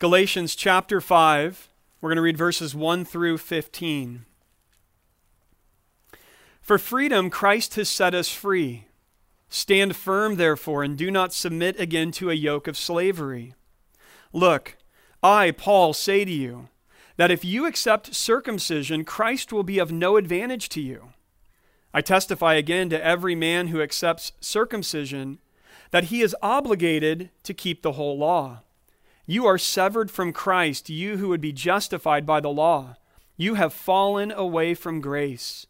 Galatians chapter 5. We're going to read verses 1 through 15. For freedom, Christ has set us free. Stand firm, therefore, and do not submit again to a yoke of slavery. Look, I, Paul, say to you that if you accept circumcision, Christ will be of no advantage to you. I testify again to every man who accepts circumcision that he is obligated to keep the whole law. You are severed from Christ, you who would be justified by the law. You have fallen away from grace.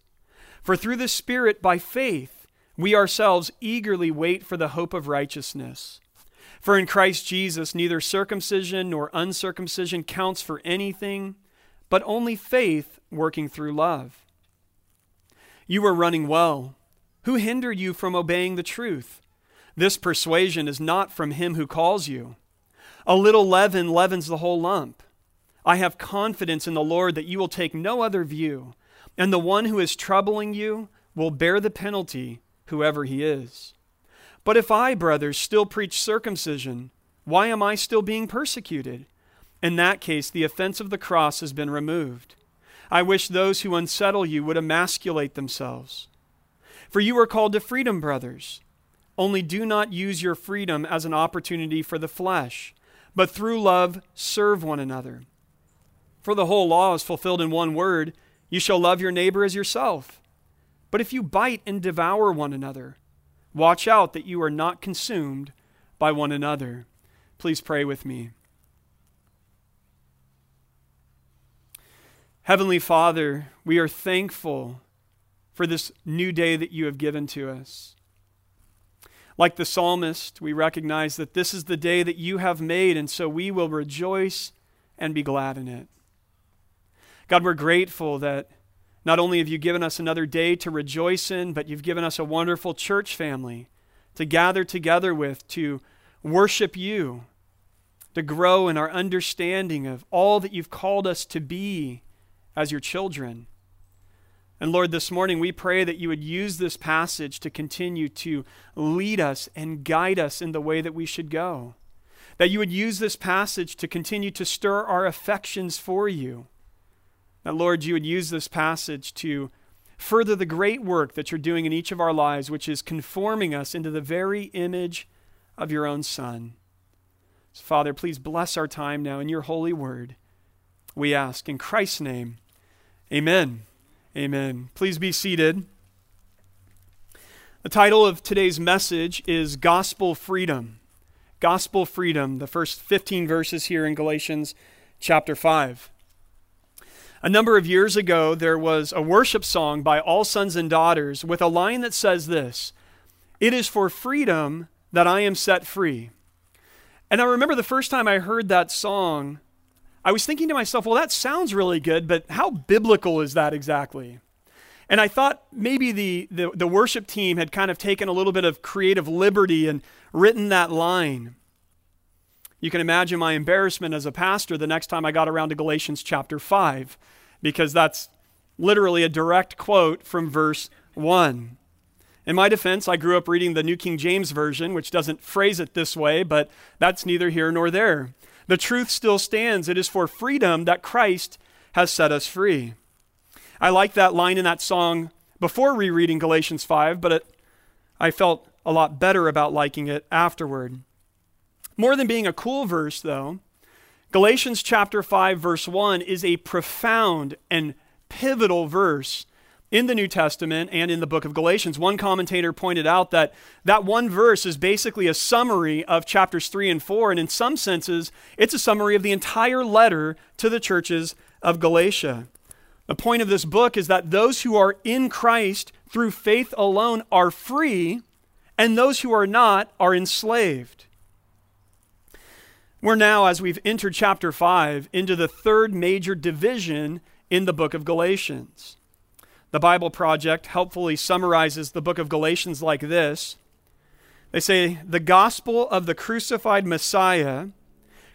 For through the Spirit, by faith, we ourselves eagerly wait for the hope of righteousness. For in Christ Jesus, neither circumcision nor uncircumcision counts for anything, but only faith working through love. You are running well. Who hindered you from obeying the truth? This persuasion is not from him who calls you. A little leaven leavens the whole lump. I have confidence in the Lord that you will take no other view, and the one who is troubling you will bear the penalty, whoever he is. But if I, brothers, still preach circumcision, why am I still being persecuted? In that case, the offense of the cross has been removed. I wish those who unsettle you would emasculate themselves. For you are called to freedom, brothers. Only do not use your freedom as an opportunity for the flesh, but through love serve one another. For the whole law is fulfilled in one word you shall love your neighbor as yourself. But if you bite and devour one another, watch out that you are not consumed by one another. Please pray with me. Heavenly Father, we are thankful for this new day that you have given to us. Like the psalmist, we recognize that this is the day that you have made, and so we will rejoice and be glad in it. God, we're grateful that not only have you given us another day to rejoice in, but you've given us a wonderful church family to gather together with, to worship you, to grow in our understanding of all that you've called us to be as your children. And Lord, this morning we pray that you would use this passage to continue to lead us and guide us in the way that we should go. That you would use this passage to continue to stir our affections for you. That, Lord, you would use this passage to further the great work that you're doing in each of our lives, which is conforming us into the very image of your own Son. So, Father, please bless our time now in your holy word. We ask in Christ's name. Amen. Amen. Please be seated. The title of today's message is Gospel Freedom. Gospel Freedom, the first 15 verses here in Galatians chapter 5. A number of years ago, there was a worship song by All Sons and Daughters with a line that says this It is for freedom that I am set free. And I remember the first time I heard that song, I was thinking to myself, well, that sounds really good, but how biblical is that exactly? And I thought maybe the, the, the, worship team had kind of taken a little bit of creative liberty and written that line. You can imagine my embarrassment as a pastor the next time I got around to Galatians chapter 5, because that's literally a direct quote from verse 1. In my defense, I grew up reading the New King James Version, which doesn't phrase it this way, but that's neither here nor there. The truth still stands. It is for freedom that Christ has set us free. I like that line in that song before rereading Galatians 5, but it, I felt a lot better about liking it afterward. More than being a cool verse, though, Galatians chapter 5, verse 1 is a profound and pivotal verse in the New Testament and in the book of Galatians. One commentator pointed out that that one verse is basically a summary of chapters 3 and 4, and in some senses, it's a summary of the entire letter to the churches of Galatia. The point of this book is that those who are in Christ through faith alone are free, and those who are not are enslaved. We're now, as we've entered chapter 5, into the third major division in the book of Galatians. The Bible Project helpfully summarizes the book of Galatians like this They say, The gospel of the crucified Messiah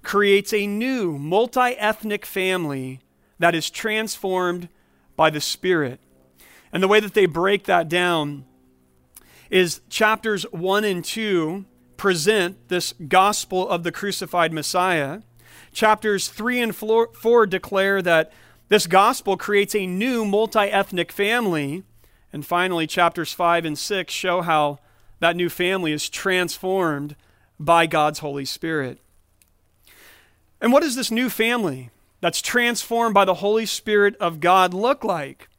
creates a new multi ethnic family that is transformed by the Spirit. And the way that they break that down is chapters 1 and 2 present this gospel of the crucified Messiah. Chapters 3 and 4 declare that this gospel creates a new multi ethnic family. And finally, chapters 5 and 6 show how that new family is transformed by God's Holy Spirit. And what does this new family that's transformed by the Holy Spirit of God look like?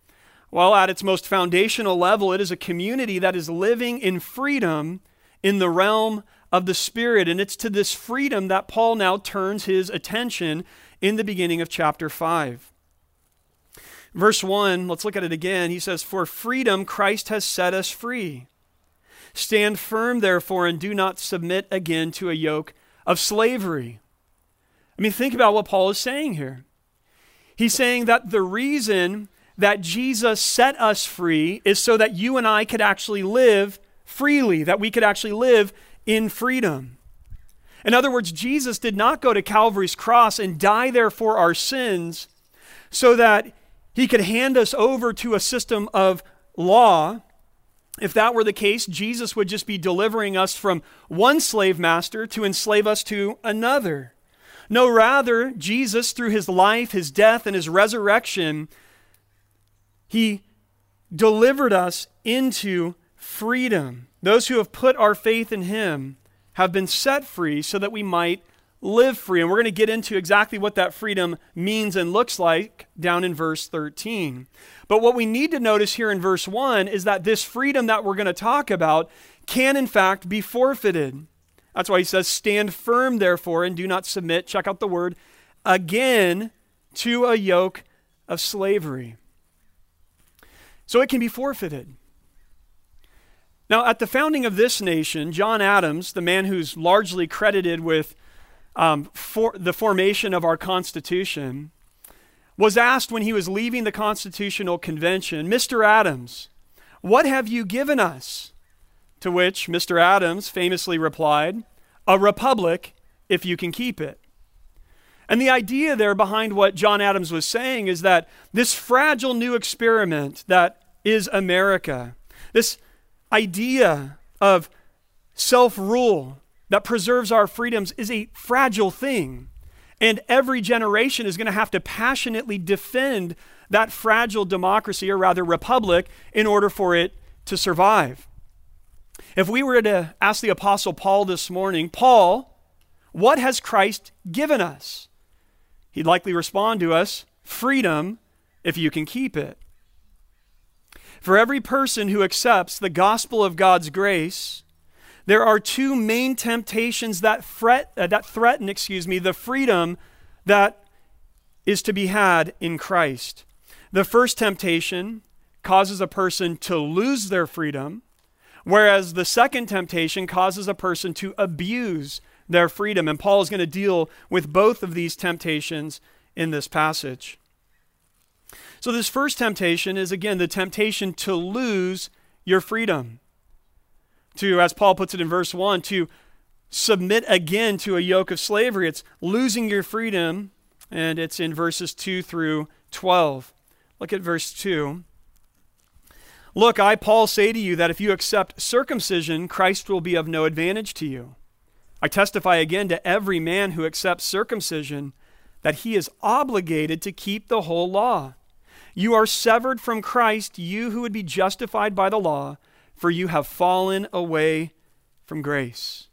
Well, at its most foundational level, it is a community that is living in freedom in the realm of the Spirit. And it's to this freedom that Paul now turns his attention in the beginning of chapter 5. Verse 1, let's look at it again. He says, For freedom Christ has set us free. Stand firm, therefore, and do not submit again to a yoke of slavery. I mean, think about what Paul is saying here. He's saying that the reason that Jesus set us free is so that you and I could actually live freely, that we could actually live in freedom. In other words, Jesus did not go to Calvary's cross and die there for our sins so that he could hand us over to a system of law. If that were the case, Jesus would just be delivering us from one slave master to enslave us to another. No, rather, Jesus, through his life, his death, and his resurrection, he delivered us into freedom. Those who have put our faith in him have been set free so that we might live free. And we're going to get into exactly what that freedom means and looks like down in verse 13. But what we need to notice here in verse 1 is that this freedom that we're going to talk about can, in fact, be forfeited. That's why he says, Stand firm, therefore, and do not submit, check out the word, again to a yoke of slavery. So it can be forfeited. Now, at the founding of this nation, John Adams, the man who's largely credited with um, for the formation of our Constitution, was asked when he was leaving the Constitutional Convention, Mr. Adams, what have you given us? To which Mr. Adams famously replied, A republic if you can keep it. And the idea there behind what John Adams was saying is that this fragile new experiment that is America, this idea of self rule, that preserves our freedoms is a fragile thing. And every generation is going to have to passionately defend that fragile democracy, or rather republic, in order for it to survive. If we were to ask the Apostle Paul this morning, Paul, what has Christ given us? He'd likely respond to us freedom if you can keep it. For every person who accepts the gospel of God's grace, there are two main temptations that, fret, uh, that threaten, excuse me, the freedom that is to be had in Christ. The first temptation causes a person to lose their freedom, whereas the second temptation causes a person to abuse their freedom. And Paul is going to deal with both of these temptations in this passage. So, this first temptation is again the temptation to lose your freedom to, as Paul puts it in verse 1, to submit again to a yoke of slavery. It's losing your freedom, and it's in verses 2 through 12. Look at verse 2. Look, I, Paul, say to you that if you accept circumcision, Christ will be of no advantage to you. I testify again to every man who accepts circumcision that he is obligated to keep the whole law. You are severed from Christ, you who would be justified by the law for you have fallen away from grace.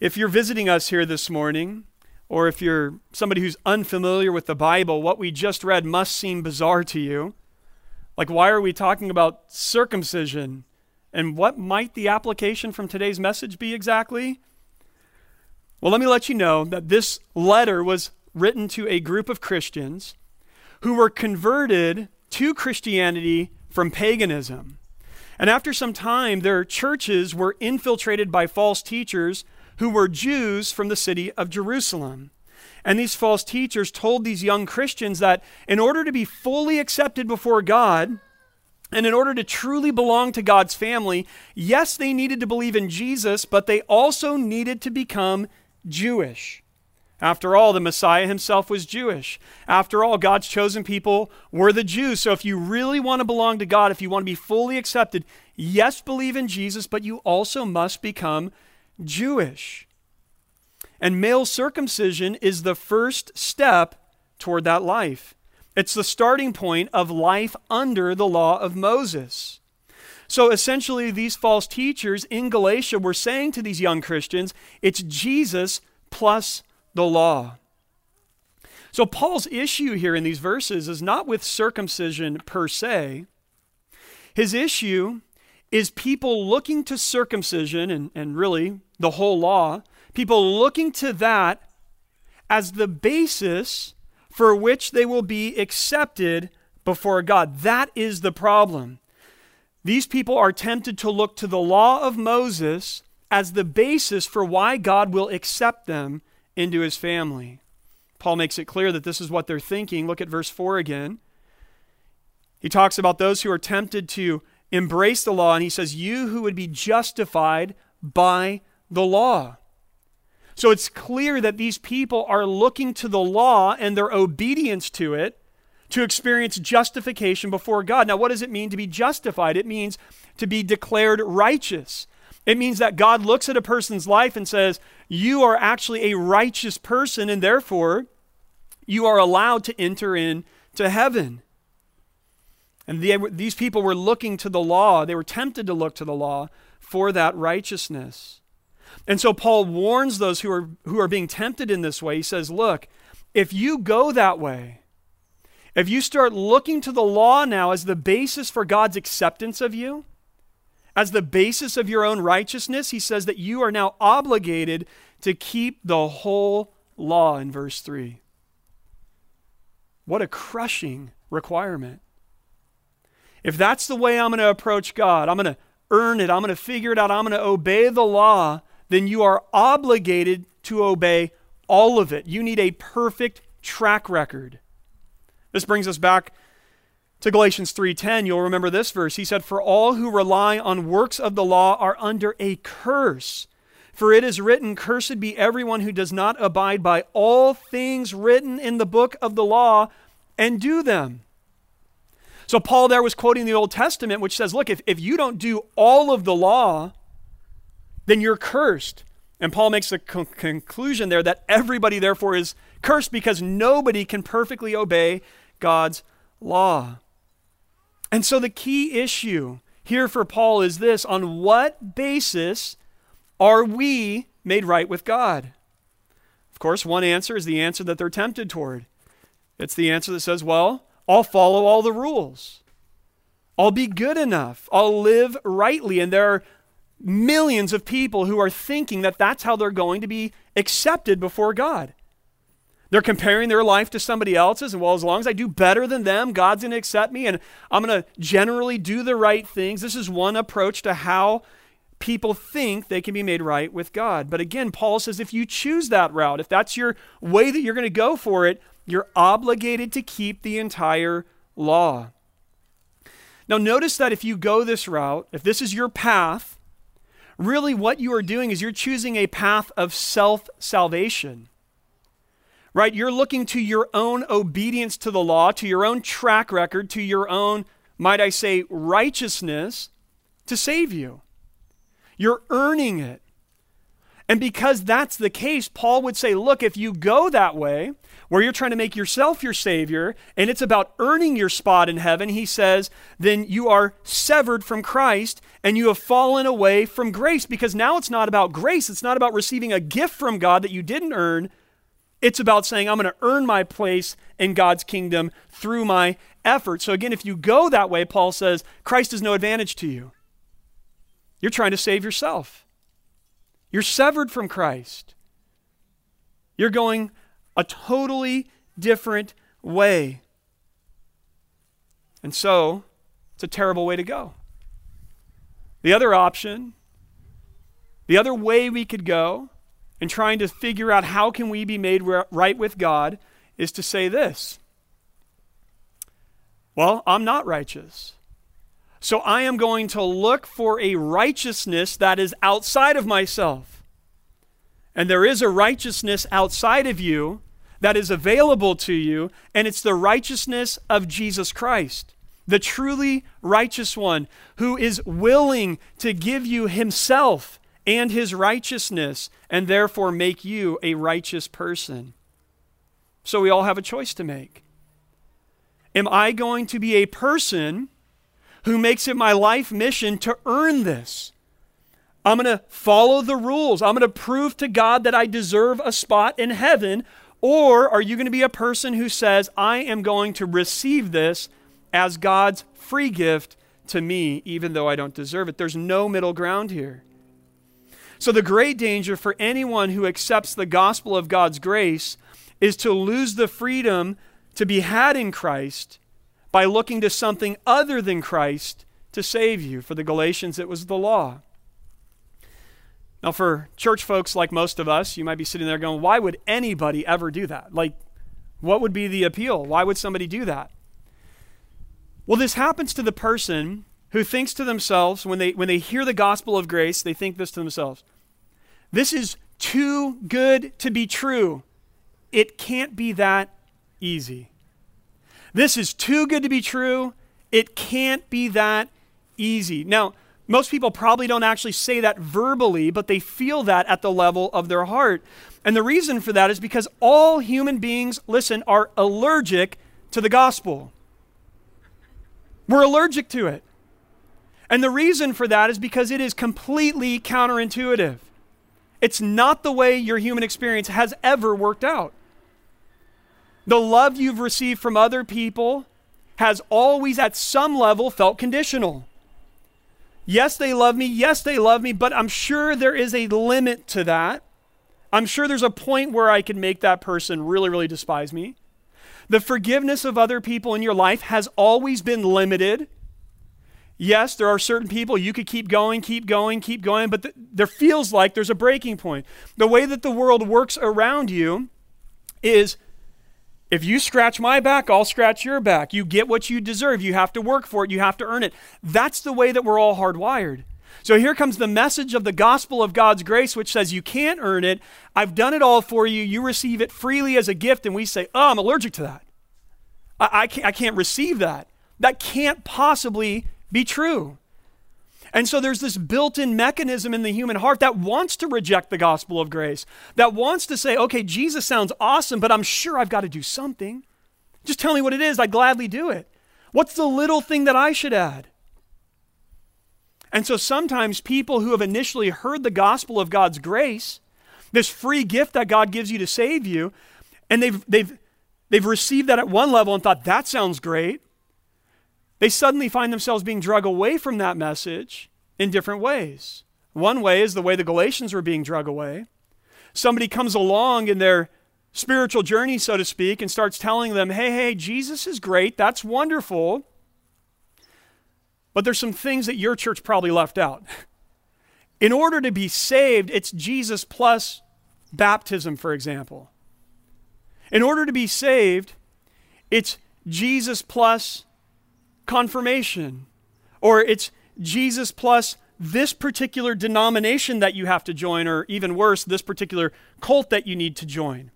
If you're visiting us here this morning, or if you're somebody who's unfamiliar with the Bible, what we just read must seem bizarre to you. Like, why are we talking about circumcision? And what might the application from today's message be exactly? Well, let me let you know that this letter was written to a group of Christians who were converted to Christianity from paganism. And after some time, their churches were infiltrated by false teachers who were Jews from the city of Jerusalem. And these false teachers told these young Christians that in order to be fully accepted before God, and in order to truly belong to God's family, yes, they needed to believe in Jesus, but they also needed to become Jewish. After all, the Messiah himself was Jewish. After all, God's chosen people were the Jews. So if you really want to belong to God, if you want to be fully accepted, yes, believe in Jesus, but you also must become Jewish. And male circumcision is the first step toward that life. It's the starting point of life under the law of Moses. So essentially, these false teachers in Galatia were saying to these young Christians, it's Jesus plus the law. So, Paul's issue here in these verses is not with circumcision per se. His issue is people looking to circumcision and, and really the whole law, people looking to that as the basis for which they will be accepted before God. That is the problem. These people are tempted to look to the law of Moses as the basis for why God will accept them into his family. Paul makes it clear that this is what they're thinking. Look at verse 4 again. He talks about those who are tempted to embrace the law, and he says, You who would be justified by the law. So it's clear that these people are looking to the law and their obedience to it to experience justification before God. Now, what does it mean to be justified? It means to be declared righteous. It means that God looks at a person's life and says, You are actually a righteous person, and therefore you are allowed to enter into heaven. And the, these people were looking to the law, they were tempted to look to the law for that righteousness. And so Paul warns those who are, who are being tempted in this way. He says, Look, if you go that way, if you start looking to the law now as the basis for God's acceptance of you, as the basis of your own righteousness, he says that you are now obligated to keep the whole law in verse 3. What a crushing requirement. If that's the way I'm going to approach God, I'm going to earn it, I'm going to figure it out, I'm going to obey the law, then you are obligated to obey all of it. You need a perfect track record. This brings us back to Galatians 3:10, you'll remember this verse. He said, "For all who rely on works of the law are under a curse. For it is written, cursed be everyone who does not abide by all things written in the book of the law and do them." So Paul there was quoting the Old Testament which says, "Look, if, if you don't do all of the law, then you're cursed." And Paul makes the con- conclusion there that everybody therefore is cursed because nobody can perfectly obey God's law. And so the key issue here for Paul is this on what basis are we made right with God? Of course, one answer is the answer that they're tempted toward. It's the answer that says, well, I'll follow all the rules. I'll be good enough. I'll live rightly. And there are millions of people who are thinking that that's how they're going to be accepted before God. They're comparing their life to somebody else's, and well, as long as I do better than them, God's going to accept me, and I'm going to generally do the right things. This is one approach to how people think they can be made right with God. But again, Paul says if you choose that route, if that's your way that you're going to go for it, you're obligated to keep the entire law. Now, notice that if you go this route, if this is your path, really what you are doing is you're choosing a path of self salvation right? You're looking to your own obedience to the law, to your own track record, to your own, might I say, righteousness to save you. You're earning it. And because that's the case, Paul would say, look, if you go that way, where you're trying to make yourself your Savior, and it's about earning your spot in heaven, he says, then you are severed from Christ and you have fallen away from grace because now it's not about grace. It's not about receiving a gift from God that you didn't earn. It's about saying, I'm going to earn my place in God's kingdom through my effort. So, again, if you go that way, Paul says, Christ is no advantage to you. You're trying to save yourself. You're severed from Christ. You're going a totally different way. And so, it's a terrible way to go. The other option, the other way we could go, and trying to figure out how can we be made right with God is to say this. Well, I'm not righteous. So I am going to look for a righteousness that is outside of myself. And there is a righteousness outside of you that is available to you, and it's the righteousness of Jesus Christ, the truly righteous one who is willing to give you himself and his righteousness, and therefore make you a righteous person. So we all have a choice to make. Am I going to be a person who makes it my life mission to earn this? I'm going to follow the rules. I'm going to prove to God that I deserve a spot in heaven. Or are you going to be a person who says, I am going to receive this as God's free gift to me, even though I don't deserve it? There's no middle ground here. So, the great danger for anyone who accepts the gospel of God's grace is to lose the freedom to be had in Christ by looking to something other than Christ to save you. For the Galatians, it was the law. Now, for church folks like most of us, you might be sitting there going, why would anybody ever do that? Like, what would be the appeal? Why would somebody do that? Well, this happens to the person who thinks to themselves, when they, when they hear the gospel of grace, they think this to themselves this is too good to be true. It can't be that easy. This is too good to be true. It can't be that easy. Now, most people probably don't actually say that verbally, but they feel that at the level of their heart. And the reason for that is because all human beings, listen, are allergic to the gospel. We're allergic to it. And the reason for that is because it is completely counterintuitive. It's not the way your human experience has ever worked out. The love you've received from other people has always, at some level, felt conditional. Yes, they love me. Yes, they love me, but I'm sure there is a limit to that. I'm sure there's a point where I can make that person really, really despise me. The forgiveness of other people in your life has always been limited. Yes, there are certain people you could keep going, keep going, keep going, but th- there feels like there's a breaking point. The way that the world works around you is if you scratch my back, I'll scratch your back. You get what you deserve. You have to work for it. You have to earn it. That's the way that we're all hardwired. So here comes the message of the gospel of God's grace, which says you can't earn it. I've done it all for you. You receive it freely as a gift. And we say, oh, I'm allergic to that. I, I, can't, I can't receive that. That can't possibly be true. And so there's this built in mechanism in the human heart that wants to reject the gospel of grace, that wants to say, okay, Jesus sounds awesome, but I'm sure I've got to do something. Just tell me what it is. I'd gladly do it. What's the little thing that I should add? And so sometimes people who have initially heard the gospel of God's grace, this free gift that God gives you to save you, and they've, they've, they've received that at one level and thought, that sounds great they suddenly find themselves being drug away from that message in different ways. One way is the way the Galatians were being drug away. Somebody comes along in their spiritual journey, so to speak, and starts telling them, hey, hey, Jesus is great. That's wonderful. But there's some things that your church probably left out. In order to be saved, it's Jesus plus baptism, for example. In order to be saved, it's Jesus plus confirmation, or it's Jesus plus this particular denomination that you have to join, or even worse, this particular cult that you need to join.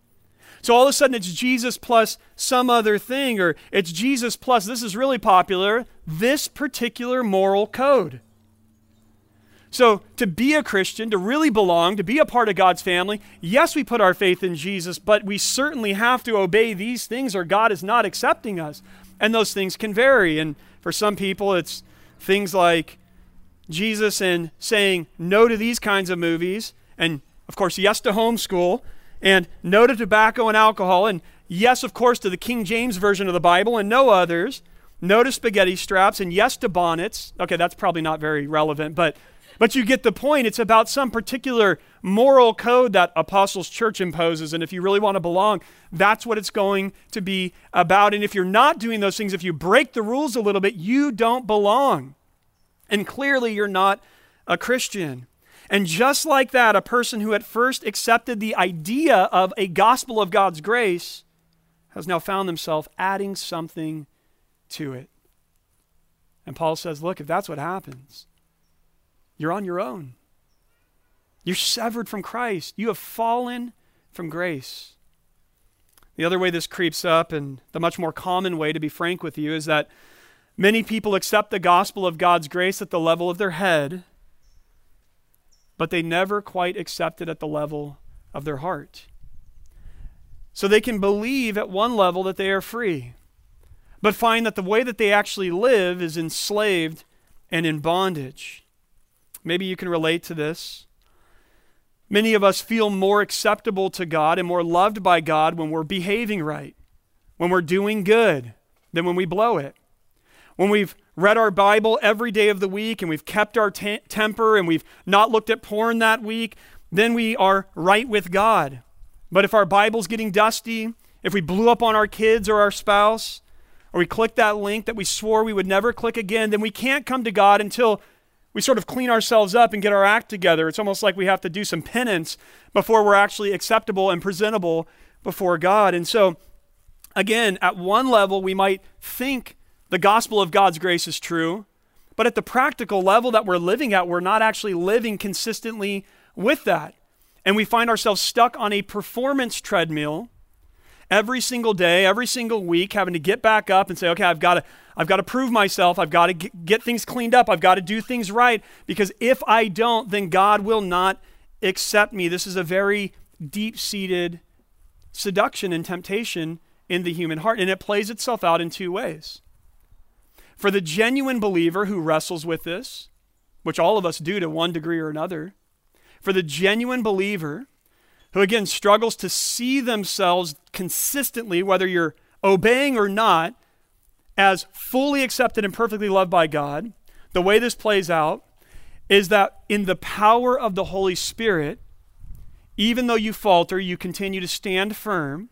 So all of a sudden it's Jesus plus some other thing, or it's Jesus plus, this is really popular, this particular moral code. So, to be a Christian, to really belong, to be a part of God's family, yes, we put our faith in Jesus, but we certainly have to obey these things or God is not accepting us. And those things can vary. And for some people, it's things like Jesus and saying no to these kinds of movies, and of course, yes to homeschool, and no to tobacco and alcohol, and yes, of course, to the King James Version of the Bible and no others, no to spaghetti straps, and yes to bonnets. Okay, that's probably not very relevant, but but you get the point. It's about some particular moral code that Apostles' Church imposes. And if you really want to belong, that's what it's going to be about. And if you're not doing those things, if you break the rules a little bit, you don't belong. And clearly, you're not a Christian. And just like that, a person who at first accepted the idea of a gospel of God's grace has now found themselves adding something to it. And Paul says, look, if that's what happens, you're on your own. You're severed from Christ. You have fallen from grace. The other way this creeps up, and the much more common way, to be frank with you, is that many people accept the gospel of God's grace at the level of their head, but they never quite accept it at the level of their heart. So they can believe at one level that they are free, but find that the way that they actually live is enslaved and in bondage. Maybe you can relate to this. Many of us feel more acceptable to God and more loved by God when we're behaving right, when we're doing good, than when we blow it. When we've read our Bible every day of the week and we've kept our t- temper and we've not looked at porn that week, then we are right with God. But if our Bible's getting dusty, if we blew up on our kids or our spouse, or we click that link that we swore we would never click again, then we can't come to God until we sort of clean ourselves up and get our act together. It's almost like we have to do some penance before we're actually acceptable and presentable before God. And so, again, at one level, we might think the gospel of God's grace is true, but at the practical level that we're living at, we're not actually living consistently with that. And we find ourselves stuck on a performance treadmill every single day, every single week, having to get back up and say, okay, I've got to. I've got to prove myself. I've got to get things cleaned up. I've got to do things right because if I don't, then God will not accept me. This is a very deep seated seduction and temptation in the human heart, and it plays itself out in two ways. For the genuine believer who wrestles with this, which all of us do to one degree or another, for the genuine believer who again struggles to see themselves consistently, whether you're obeying or not, as fully accepted and perfectly loved by God, the way this plays out is that in the power of the Holy Spirit, even though you falter, you continue to stand firm.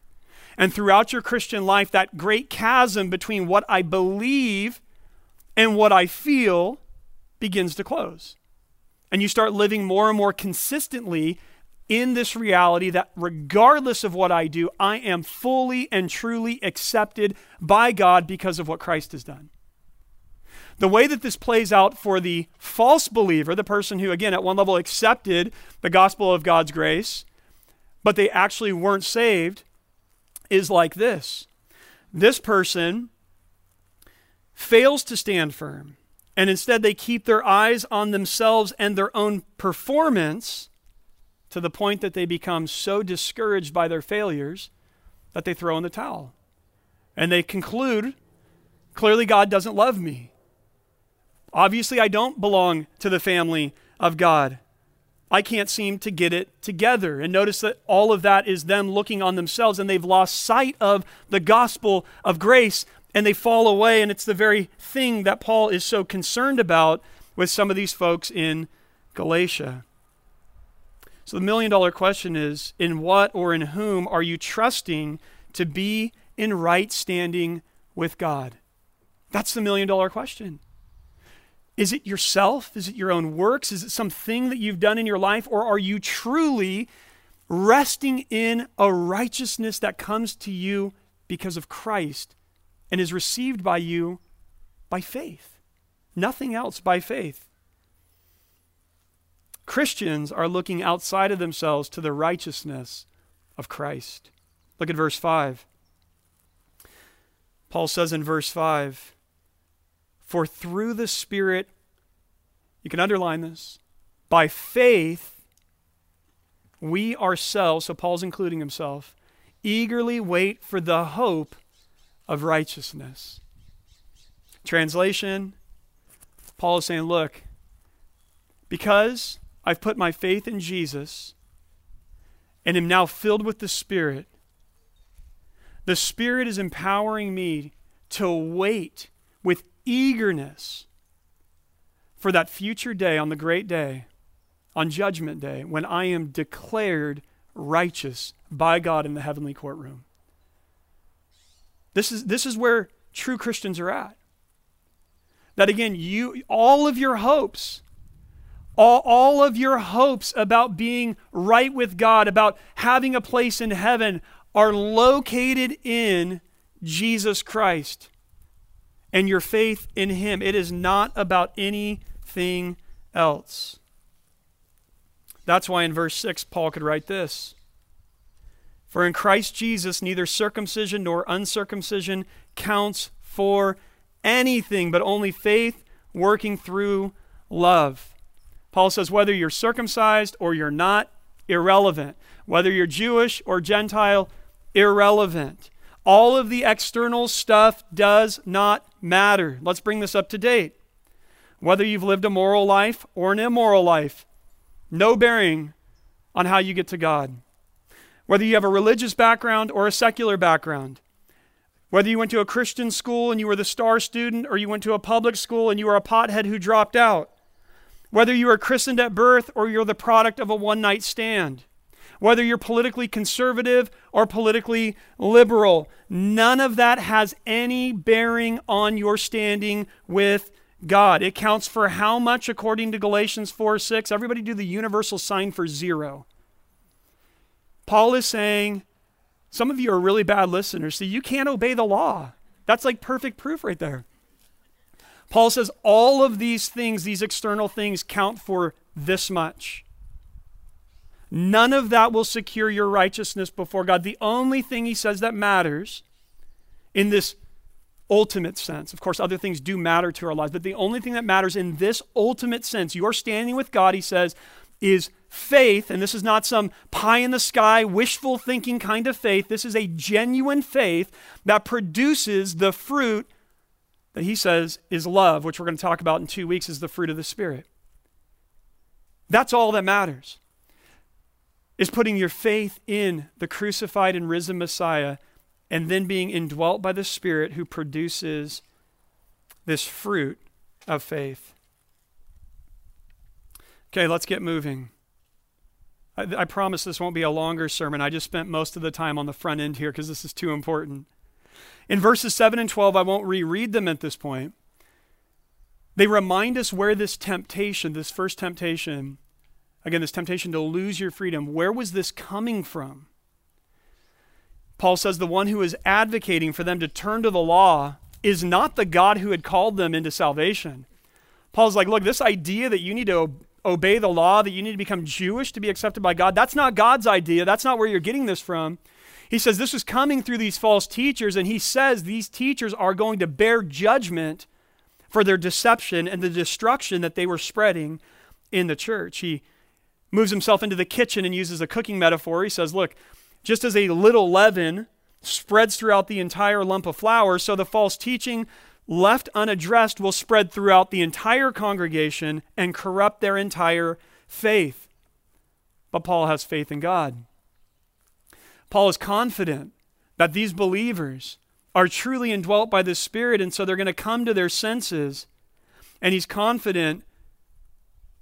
And throughout your Christian life, that great chasm between what I believe and what I feel begins to close. And you start living more and more consistently in this reality that regardless of what I do, I am fully and truly accepted by God because of what Christ has done. The way that this plays out for the false believer, the person who, again, at one level accepted the gospel of God's grace, but they actually weren't saved, is like this. This person fails to stand firm, and instead they keep their eyes on themselves and their own performance to the point that they become so discouraged by their failures that they throw in the towel. And they conclude clearly, God doesn't love me. Obviously, I don't belong to the family of God. I can't seem to get it together. And notice that all of that is them looking on themselves and they've lost sight of the gospel of grace and they fall away. And it's the very thing that Paul is so concerned about with some of these folks in Galatia. So the million dollar question is in what or in whom are you trusting to be in right standing with God? That's the million dollar question. Is it yourself? Is it your own works? Is it something that you've done in your life? Or are you truly resting in a righteousness that comes to you because of Christ and is received by you by faith? Nothing else by faith. Christians are looking outside of themselves to the righteousness of Christ. Look at verse 5. Paul says in verse 5 For through the Spirit, you can underline this, by faith, we ourselves, so Paul's including himself, eagerly wait for the hope of righteousness. Translation Paul is saying, Look, because I've put my faith in Jesus and am now filled with the Spirit. The Spirit is empowering me to wait with eagerness for that future day on the great day, on Judgment Day, when I am declared righteous by God in the heavenly courtroom. This is, this is where true Christians are at. That again, you all of your hopes all, all of your hopes about being right with God, about having a place in heaven, are located in Jesus Christ and your faith in Him. It is not about anything else. That's why in verse 6, Paul could write this For in Christ Jesus, neither circumcision nor uncircumcision counts for anything, but only faith working through love. Paul says, whether you're circumcised or you're not, irrelevant. Whether you're Jewish or Gentile, irrelevant. All of the external stuff does not matter. Let's bring this up to date. Whether you've lived a moral life or an immoral life, no bearing on how you get to God. Whether you have a religious background or a secular background, whether you went to a Christian school and you were the star student, or you went to a public school and you were a pothead who dropped out, whether you are christened at birth or you're the product of a one night stand, whether you're politically conservative or politically liberal, none of that has any bearing on your standing with God. It counts for how much according to Galatians 4 6? Everybody do the universal sign for zero. Paul is saying some of you are really bad listeners, so you can't obey the law. That's like perfect proof right there. Paul says all of these things, these external things, count for this much. None of that will secure your righteousness before God. The only thing he says that matters in this ultimate sense, of course, other things do matter to our lives, but the only thing that matters in this ultimate sense, your standing with God, he says, is faith, and this is not some pie in the sky, wishful thinking kind of faith. This is a genuine faith that produces the fruit that he says is love, which we're going to talk about in two weeks, is the fruit of the Spirit. That's all that matters, is putting your faith in the crucified and risen Messiah and then being indwelt by the Spirit who produces this fruit of faith. Okay, let's get moving. I, I, promise this won't be a longer sermon. I just spent most of the time on the front end here because this is too important. In verses 7 and 12, I won't reread them at this point. They remind us where this temptation, this first temptation, again, this temptation to lose your freedom, where was this coming from? Paul says the one who is advocating for them to turn to the law is not the God who had called them into salvation. Paul's like, look, this idea that you need to obey the law, that you need to become Jewish to be accepted by God. That's not God's idea. That's not where you're getting this from. He says this is coming through these false teachers, and he says these teachers are going to bear judgment for their deception and the destruction that they were spreading in the church. He moves himself into the kitchen and uses a cooking metaphor. He says, Look, just as a little leaven spreads throughout the entire lump of flour, so the false teaching left unaddressed, will spread throughout the entire congregation and corrupt their entire faith. But Paul has faith in God. Paul is confident that these believers are truly indwelt by the Spirit, and so they're going to come to their senses. And he's confident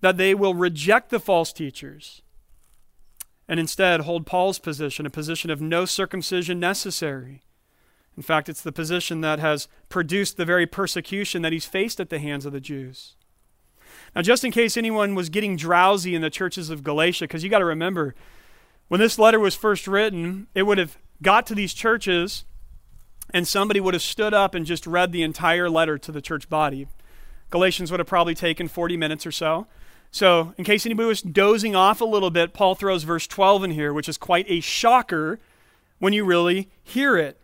that they will reject the false teachers and instead hold Paul's position, a position of no circumcision necessary. In fact, it's the position that has produced the very persecution that he's faced at the hands of the Jews. Now, just in case anyone was getting drowsy in the churches of Galatia, because you got to remember, when this letter was first written, it would have got to these churches and somebody would have stood up and just read the entire letter to the church body. Galatians would have probably taken 40 minutes or so. So, in case anybody was dozing off a little bit, Paul throws verse 12 in here, which is quite a shocker when you really hear it.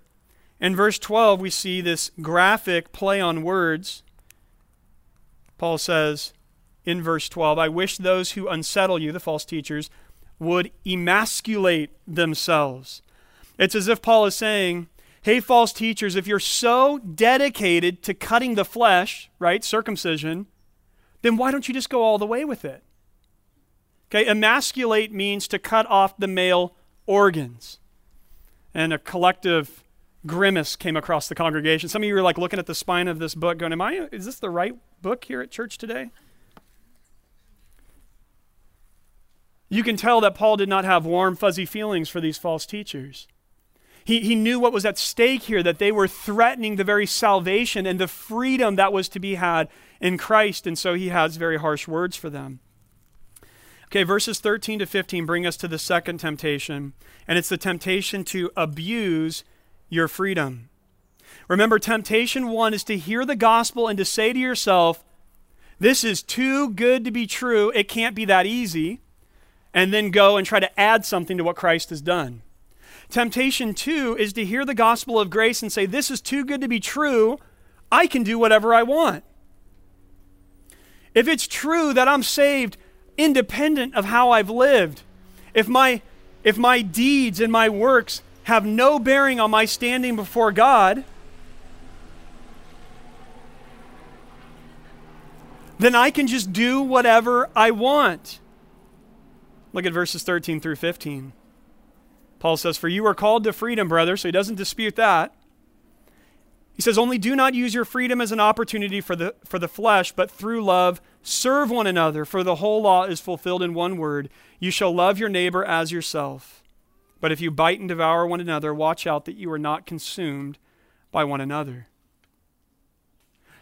In verse 12, we see this graphic play on words. Paul says in verse 12, I wish those who unsettle you, the false teachers, would emasculate themselves. It's as if Paul is saying, Hey, false teachers, if you're so dedicated to cutting the flesh, right, circumcision, then why don't you just go all the way with it? Okay, emasculate means to cut off the male organs. And a collective grimace came across the congregation. Some of you are like looking at the spine of this book, going, Am I is this the right book here at church today? You can tell that Paul did not have warm, fuzzy feelings for these false teachers. He, he knew what was at stake here, that they were threatening the very salvation and the freedom that was to be had in Christ, and so he has very harsh words for them. Okay, verses 13 to 15 bring us to the second temptation, and it's the temptation to abuse your freedom. Remember, temptation one is to hear the gospel and to say to yourself, This is too good to be true. It can't be that easy. And then go and try to add something to what Christ has done. Temptation two is to hear the gospel of grace and say, This is too good to be true. I can do whatever I want. If it's true that I'm saved independent of how I've lived, if my if my deeds and my works have no bearing on my standing before God, then I can just do whatever I want. Look at verses 13 through 15. Paul says, For you are called to freedom, brother, so he doesn't dispute that. He says, Only do not use your freedom as an opportunity for the, for the flesh, but through love serve one another, for the whole law is fulfilled in one word You shall love your neighbor as yourself. But if you bite and devour one another, watch out that you are not consumed by one another.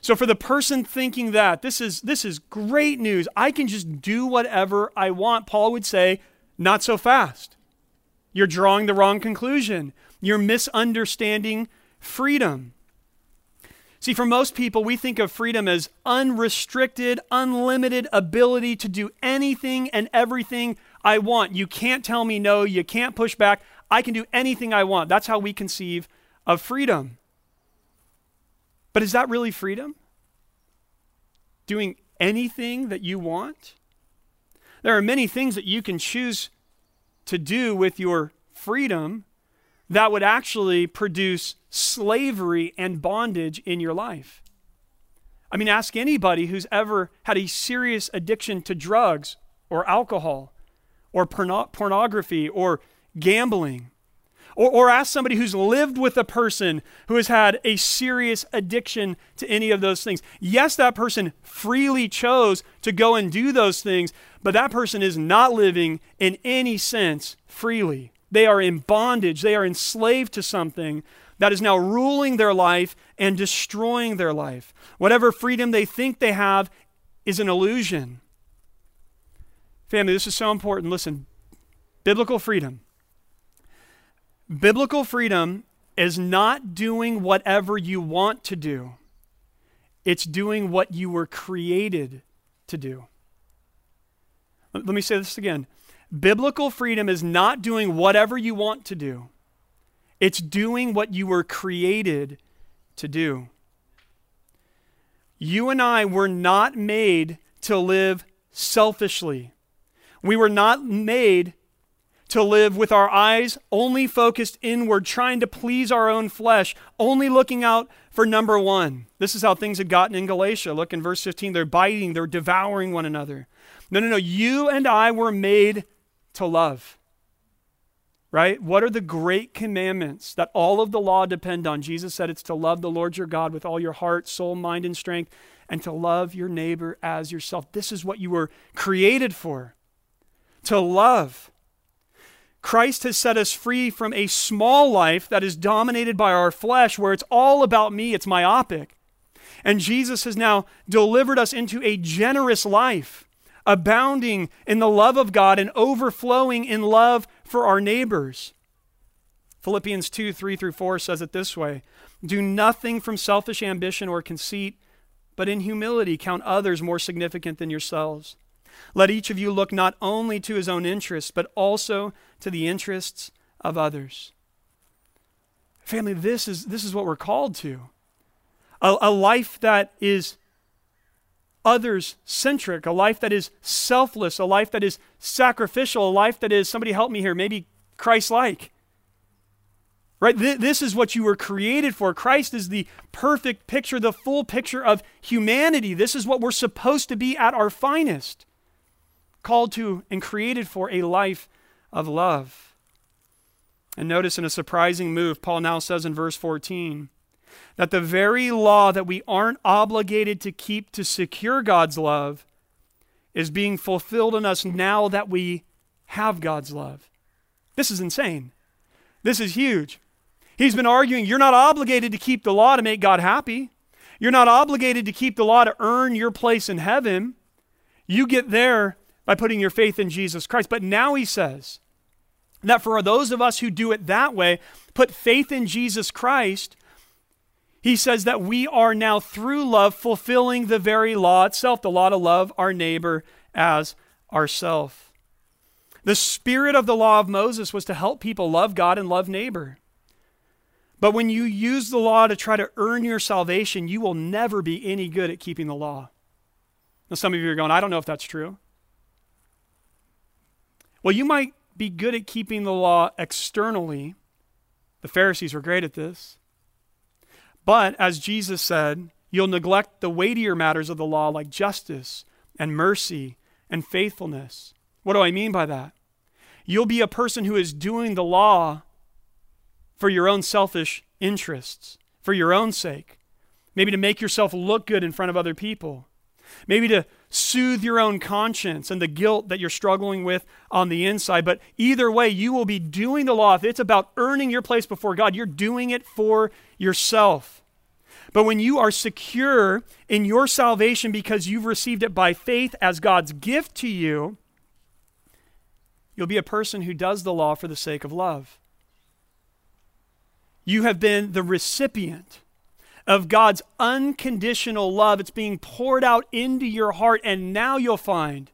So for the person thinking that this is this is great news, I can just do whatever I want. Paul would say, not so fast. You're drawing the wrong conclusion. You're misunderstanding freedom. See, for most people, we think of freedom as unrestricted, unlimited ability to do anything and everything I want. You can't tell me no. You can't push back. I can do anything I want. That's how we conceive of freedom. But is that really freedom? Doing anything that you want? There are many things that you can choose to do with your freedom that would actually produce slavery and bondage in your life. I mean, ask anybody who's ever had a serious addiction to drugs or alcohol or porno- pornography or gambling or, or ask somebody who's lived with a person who has had a serious addiction to any of those things. Yes, that person freely chose to go and do those things, but that person is not living in any sense freely. They are in bondage, they are enslaved to something that is now ruling their life and destroying their life. Whatever freedom they think they have is an illusion. Family, this is so important. Listen, biblical freedom Biblical freedom is not doing whatever you want to do, it's doing what you were created to do. Let me say this again. Biblical freedom is not doing whatever you want to do. It's doing what you were created to do. You and I were not made to live selfishly. We were not made to live with our eyes only focused inward, trying to please our own flesh, only looking out for number one. This is how things had gotten in Galatia. Look in verse 15. They're biting, they're devouring one another. No, no, no. You and I were made to love. Right? What are the great commandments that all of the law depend on? Jesus said it's to love the Lord your God with all your heart, soul, mind, and strength, and to love your neighbor as yourself. This is what you were created for to love. Christ has set us free from a small life that is dominated by our flesh, where it's all about me, it's myopic. And Jesus has now delivered us into a generous life, abounding in the love of God and overflowing in love for our neighbors. Philippians 2 3 through 4 says it this way Do nothing from selfish ambition or conceit, but in humility count others more significant than yourselves. Let each of you look not only to his own interests, but also to the interests of others. Family, this is, this is what we're called to a, a life that is others centric, a life that is selfless, a life that is sacrificial, a life that is, somebody help me here, maybe Christ like. Right? Th- this is what you were created for. Christ is the perfect picture, the full picture of humanity. This is what we're supposed to be at our finest called to and created for a life of love. And notice in a surprising move, Paul now says in verse 14 that the very law that we aren't obligated to keep to secure God's love is being fulfilled in us now that we have God's love. This is insane. This is huge. He's been arguing you're not obligated to keep the law to make God happy. You're not obligated to keep the law to earn your place in heaven. You get there by putting your faith in Jesus Christ. But now he says that for those of us who do it that way, put faith in Jesus Christ, he says that we are now through love fulfilling the very law itself, the law to love our neighbor as ourself. The spirit of the law of Moses was to help people love God and love neighbor. But when you use the law to try to earn your salvation, you will never be any good at keeping the law. Now, some of you are going, I don't know if that's true. Well, you might be good at keeping the law externally. The Pharisees were great at this. But as Jesus said, you'll neglect the weightier matters of the law like justice and mercy and faithfulness. What do I mean by that? You'll be a person who is doing the law for your own selfish interests, for your own sake. Maybe to make yourself look good in front of other people. Maybe to soothe your own conscience and the guilt that you're struggling with on the inside. But either way, you will be doing the law. If it's about earning your place before God, you're doing it for yourself. But when you are secure in your salvation because you've received it by faith as God's gift to you, you'll be a person who does the law for the sake of love. You have been the recipient of God's unconditional love. It's being poured out into your heart, and now you'll find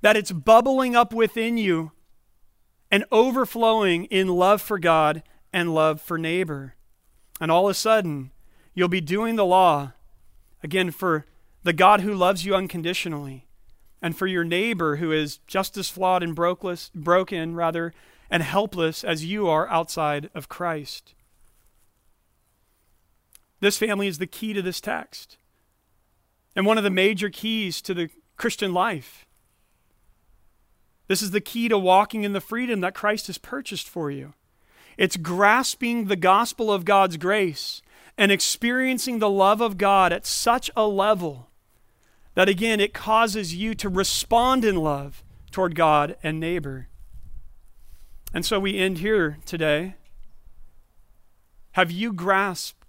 that it's bubbling up within you and overflowing in love for God and love for neighbor. And all of a sudden, you'll be doing the law again for the God who loves you unconditionally and for your neighbor who is just as flawed and brokeless, broken rather and helpless as you are outside of Christ. This family is the key to this text and one of the major keys to the Christian life. This is the key to walking in the freedom that Christ has purchased for you. It's grasping the gospel of God's grace and experiencing the love of God at such a level that, again, it causes you to respond in love toward God and neighbor. And so we end here today. Have you grasped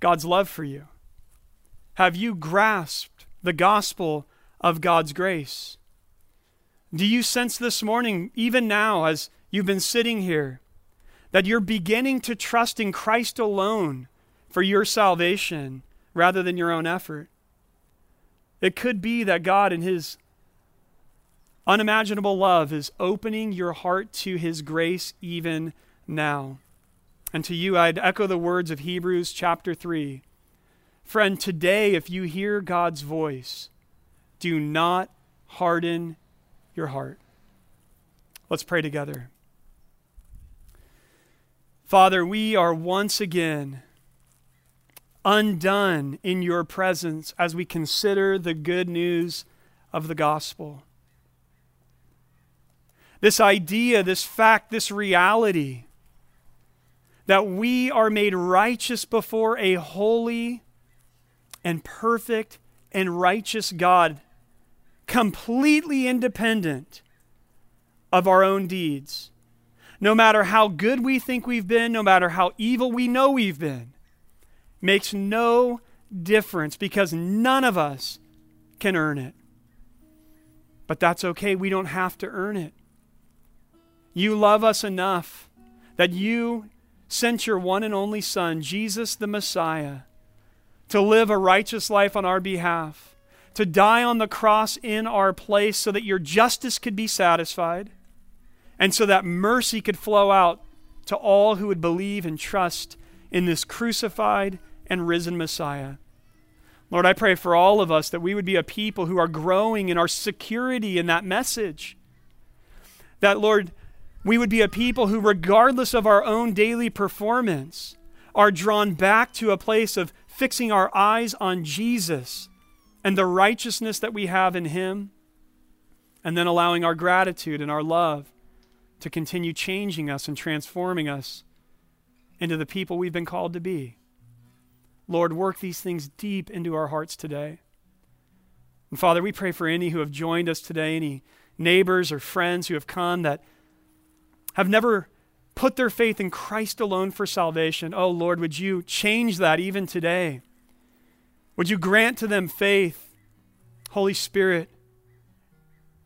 God's love for you? Have you grasped the gospel of God's grace? Do you sense this morning, even now, as you've been sitting here, that you're beginning to trust in Christ alone for your salvation rather than your own effort? It could be that God, in His unimaginable love, is opening your heart to His grace even now. And to you, I'd echo the words of Hebrews chapter 3. Friend, today, if you hear God's voice, do not harden your heart. Let's pray together. Father, we are once again undone in your presence as we consider the good news of the gospel. This idea, this fact, this reality that we are made righteous before a holy and perfect and righteous God, completely independent of our own deeds. No matter how good we think we've been, no matter how evil we know we've been, makes no difference because none of us can earn it. But that's okay. We don't have to earn it. You love us enough that you sent your one and only Son, Jesus the Messiah, to live a righteous life on our behalf, to die on the cross in our place so that your justice could be satisfied, and so that mercy could flow out to all who would believe and trust in this crucified and risen Messiah. Lord, I pray for all of us that we would be a people who are growing in our security in that message. That, Lord, we would be a people who, regardless of our own daily performance, are drawn back to a place of fixing our eyes on Jesus and the righteousness that we have in Him, and then allowing our gratitude and our love to continue changing us and transforming us into the people we've been called to be. Lord, work these things deep into our hearts today. And Father, we pray for any who have joined us today, any neighbors or friends who have come that have never put their faith in Christ alone for salvation, oh Lord, would you change that even today? Would you grant to them faith? Holy Spirit,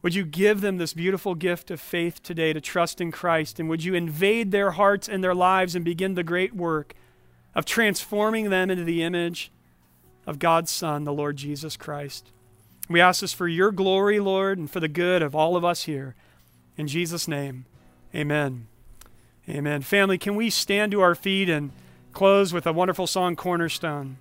would you give them this beautiful gift of faith today to trust in Christ? And would you invade their hearts and their lives and begin the great work of transforming them into the image of God's Son, the Lord Jesus Christ? We ask this for your glory, Lord, and for the good of all of us here. In Jesus' name. Amen. Amen. Family, can we stand to our feet and close with a wonderful song, Cornerstone?